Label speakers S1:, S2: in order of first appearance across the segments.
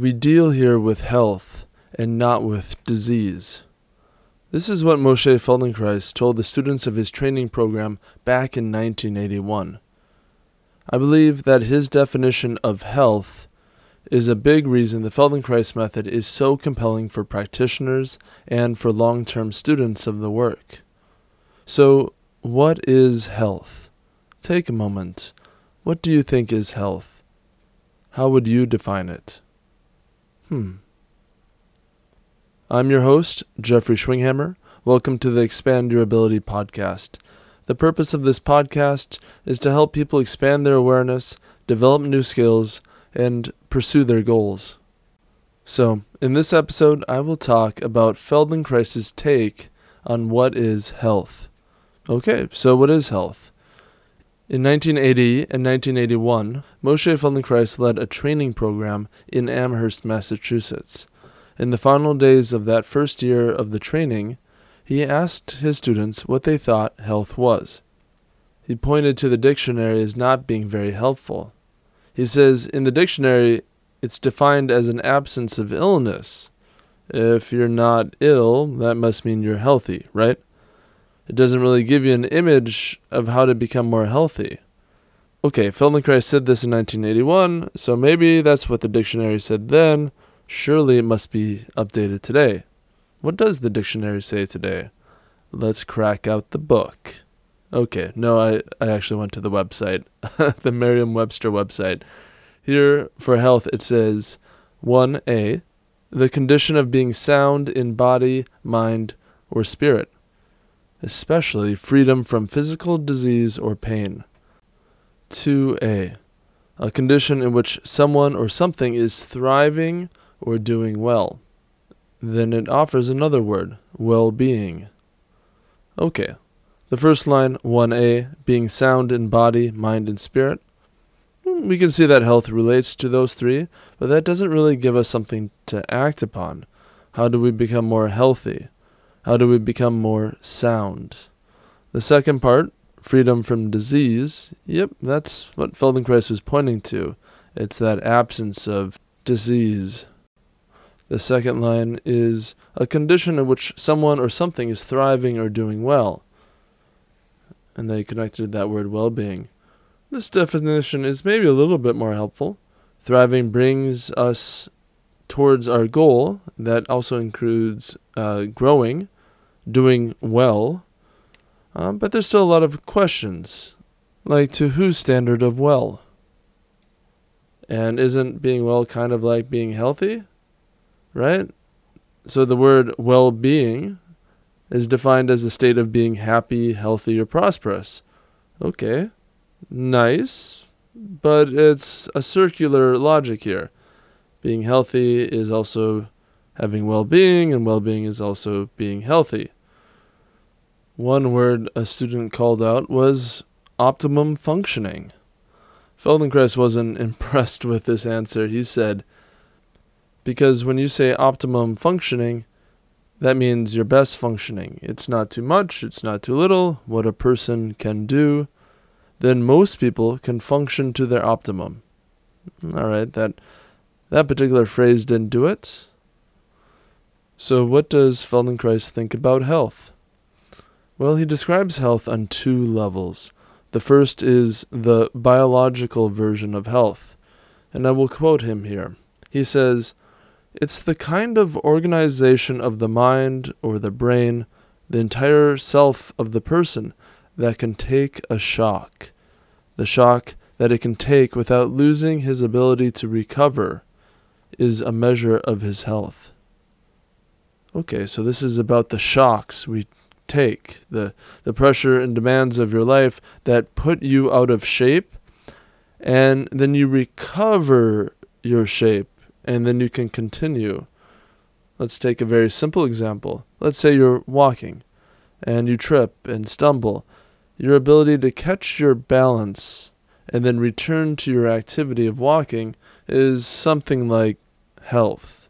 S1: we deal here with health and not with disease. This is what Moshe Feldenkrais told the students of his training program back in 1981. I believe that his definition of health is a big reason the Feldenkrais method is so compelling for practitioners and for long term students of the work. So, what is health? Take a moment. What do you think is health? How would you define it? Hmm. I'm your host, Jeffrey Schwinghammer. Welcome to the Expand Your Ability podcast. The purpose of this podcast is to help people expand their awareness, develop new skills, and pursue their goals. So, in this episode, I will talk about Feldenkrais's take on what is health. Okay, so what is health? In 1980 and 1981, Moshe Feldenkrais led a training program in Amherst, Massachusetts. In the final days of that first year of the training, he asked his students what they thought health was. He pointed to the dictionary as not being very helpful. He says in the dictionary, it's defined as an absence of illness. If you're not ill, that must mean you're healthy, right? It doesn't really give you an image of how to become more healthy. Okay, Feldenkrais said this in 1981, so maybe that's what the dictionary said then. Surely it must be updated today. What does the dictionary say today? Let's crack out the book. Okay, no, I, I actually went to the website, the Merriam Webster website. Here for health, it says 1a, the condition of being sound in body, mind, or spirit, especially freedom from physical disease or pain. 2a, a condition in which someone or something is thriving or doing well. Then it offers another word, well being. Okay, the first line, 1a, being sound in body, mind, and spirit. Hmm, we can see that health relates to those three, but that doesn't really give us something to act upon. How do we become more healthy? How do we become more sound? The second part, freedom from disease, yep, that's what Feldenkrais was pointing to. It's that absence of disease. The second line is a condition in which someone or something is thriving or doing well and they connected that word well being. This definition is maybe a little bit more helpful. Thriving brings us towards our goal, that also includes uh, growing, doing well. Um, but there's still a lot of questions, like to whose standard of well? And isn't being well kind of like being healthy? Right? So the word well being is defined as a state of being happy, healthy, or prosperous. Okay, nice, but it's a circular logic here. Being healthy is also having well being, and well being is also being healthy. One word a student called out was optimum functioning. Feldenkrais wasn't impressed with this answer. He said, Because when you say optimum functioning, that means your best functioning. It's not too much, it's not too little, what a person can do. Then most people can function to their optimum. All right, that that particular phrase didn't do it. So what does Feldenkrais think about health? Well, he describes health on two levels. The first is the biological version of health, and I will quote him here. He says, it's the kind of organization of the mind or the brain, the entire self of the person, that can take a shock. The shock that it can take without losing his ability to recover is a measure of his health. Okay, so this is about the shocks we take, the, the pressure and demands of your life that put you out of shape, and then you recover your shape and then you can continue. Let's take a very simple example. Let's say you're walking and you trip and stumble. Your ability to catch your balance and then return to your activity of walking is something like health.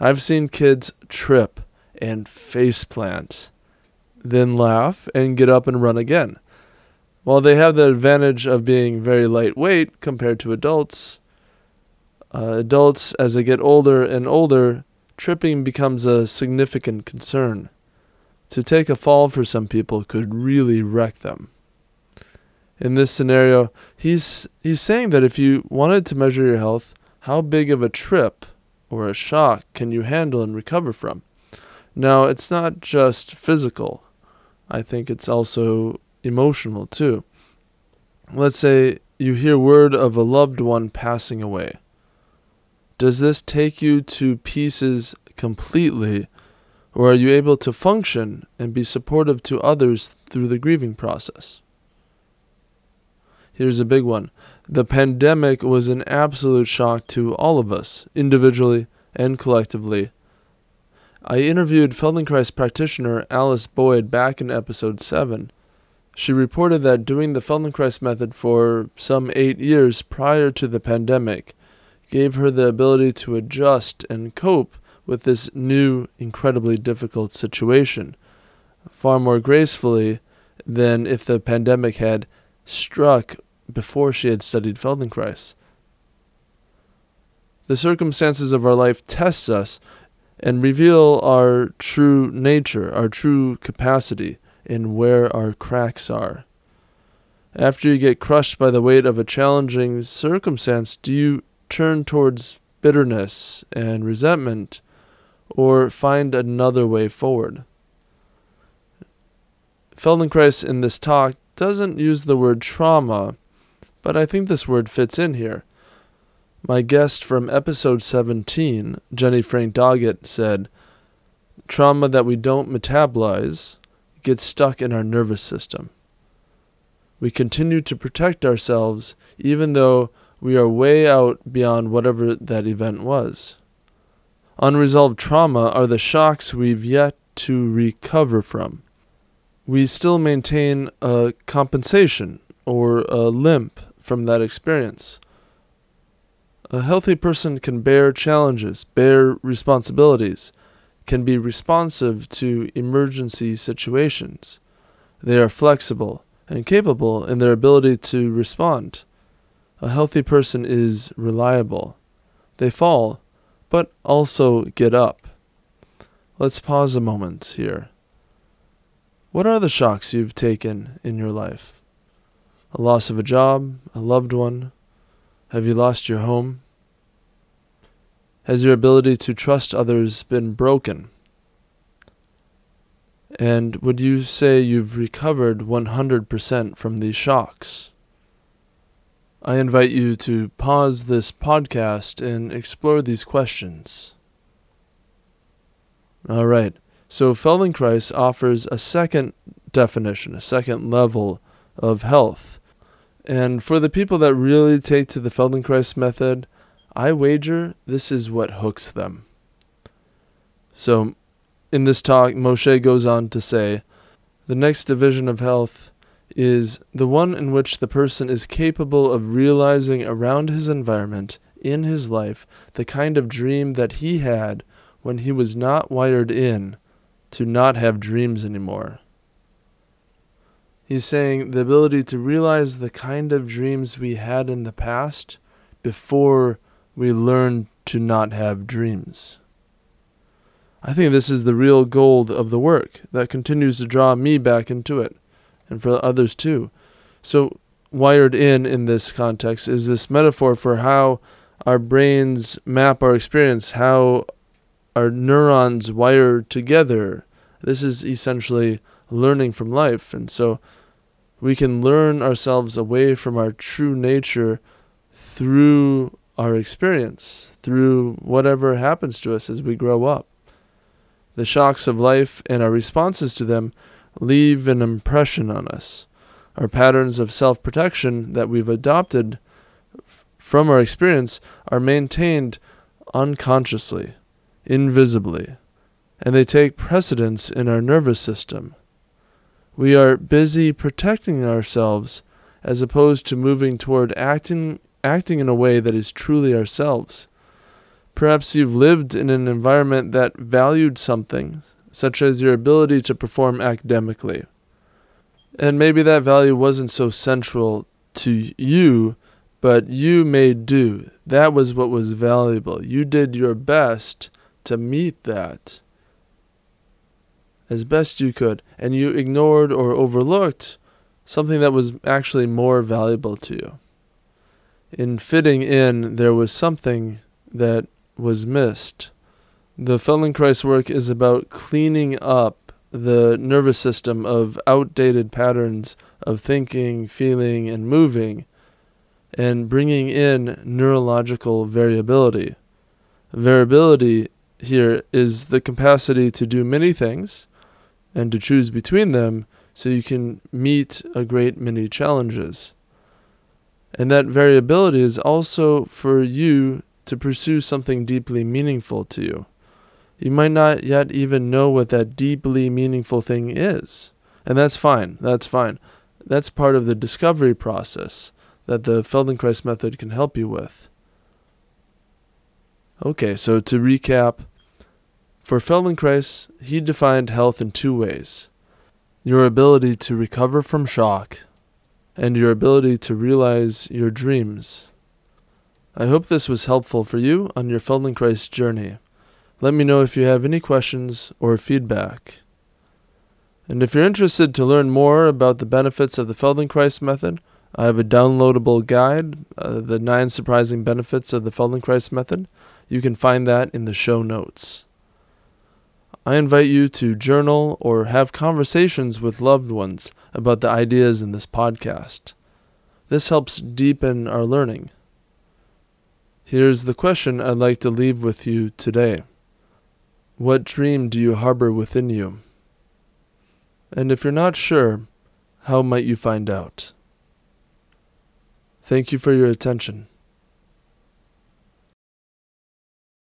S1: I've seen kids trip and face plant, then laugh and get up and run again. While they have the advantage of being very lightweight compared to adults, uh, adults, as they get older and older, tripping becomes a significant concern. To take a fall for some people could really wreck them. In this scenario, he's he's saying that if you wanted to measure your health, how big of a trip or a shock can you handle and recover from? Now, it's not just physical. I think it's also emotional too. Let's say you hear word of a loved one passing away. Does this take you to pieces completely, or are you able to function and be supportive to others through the grieving process? Here's a big one. The pandemic was an absolute shock to all of us, individually and collectively. I interviewed Feldenkrais practitioner Alice Boyd back in episode 7. She reported that doing the Feldenkrais method for some eight years prior to the pandemic gave her the ability to adjust and cope with this new, incredibly difficult situation far more gracefully than if the pandemic had struck before she had studied Feldenkrais. The circumstances of our life test us and reveal our true nature, our true capacity, and where our cracks are. After you get crushed by the weight of a challenging circumstance, do you turn towards bitterness and resentment, or find another way forward? Feldenkrais in this talk doesn't use the word trauma, but I think this word fits in here. My guest from episode 17, Jenny Frank Doggett, said, Trauma that we don't metabolize gets stuck in our nervous system. We continue to protect ourselves even though we are way out beyond whatever that event was. Unresolved trauma are the shocks we've yet to recover from. We still maintain a compensation or a limp from that experience. A healthy person can bear challenges, bear responsibilities, can be responsive to emergency situations. They are flexible and capable in their ability to respond. A healthy person is reliable. They fall, but also get up. Let's pause a moment here. What are the shocks you've taken in your life? A loss of a job, a loved one, have you lost your home? Has your ability to trust others been broken? And would you say you've recovered 100% from these shocks? I invite you to pause this podcast and explore these questions. All right, so Feldenkrais offers a second definition, a second level of health and for the people that really take to the Feldenkrais method, I wager this is what hooks them. So, in this talk, Moshe goes on to say the next division of health is the one in which the person is capable of realizing around his environment, in his life, the kind of dream that he had when he was not wired in to not have dreams anymore. He's saying the ability to realize the kind of dreams we had in the past before we learned to not have dreams. I think this is the real gold of the work that continues to draw me back into it, and for others too. So, wired in in this context is this metaphor for how our brains map our experience, how our neurons wire together. This is essentially learning from life. And so, we can learn ourselves away from our true nature through our experience, through whatever happens to us as we grow up. The shocks of life and our responses to them leave an impression on us. Our patterns of self protection that we've adopted from our experience are maintained unconsciously, invisibly, and they take precedence in our nervous system. We are busy protecting ourselves as opposed to moving toward acting acting in a way that is truly ourselves. Perhaps you've lived in an environment that valued something, such as your ability to perform academically. And maybe that value wasn't so central to you, but you made do. That was what was valuable. You did your best to meet that as best you could, and you ignored or overlooked something that was actually more valuable to you. In fitting in, there was something that was missed. The Feldenkrais work is about cleaning up the nervous system of outdated patterns of thinking, feeling, and moving, and bringing in neurological variability. Variability here is the capacity to do many things and to choose between them so you can meet a great many challenges. And that variability is also for you to pursue something deeply meaningful to you. You might not yet even know what that deeply meaningful thing is. And that's fine. That's fine. That's part of the discovery process that the Feldenkrais method can help you with. Okay, so to recap, for Feldenkrais, he defined health in two ways your ability to recover from shock and your ability to realize your dreams. I hope this was helpful for you on your Feldenkrais journey. Let me know if you have any questions or feedback. And if you're interested to learn more about the benefits of the Feldenkrais method, I have a downloadable guide, uh, The Nine Surprising Benefits of the Feldenkrais Method. You can find that in the show notes. I invite you to journal or have conversations with loved ones about the ideas in this podcast. This helps deepen our learning. Here's the question I'd like to leave with you today What dream do you harbor within you? And if you're not sure, how might you find out? Thank you for your attention.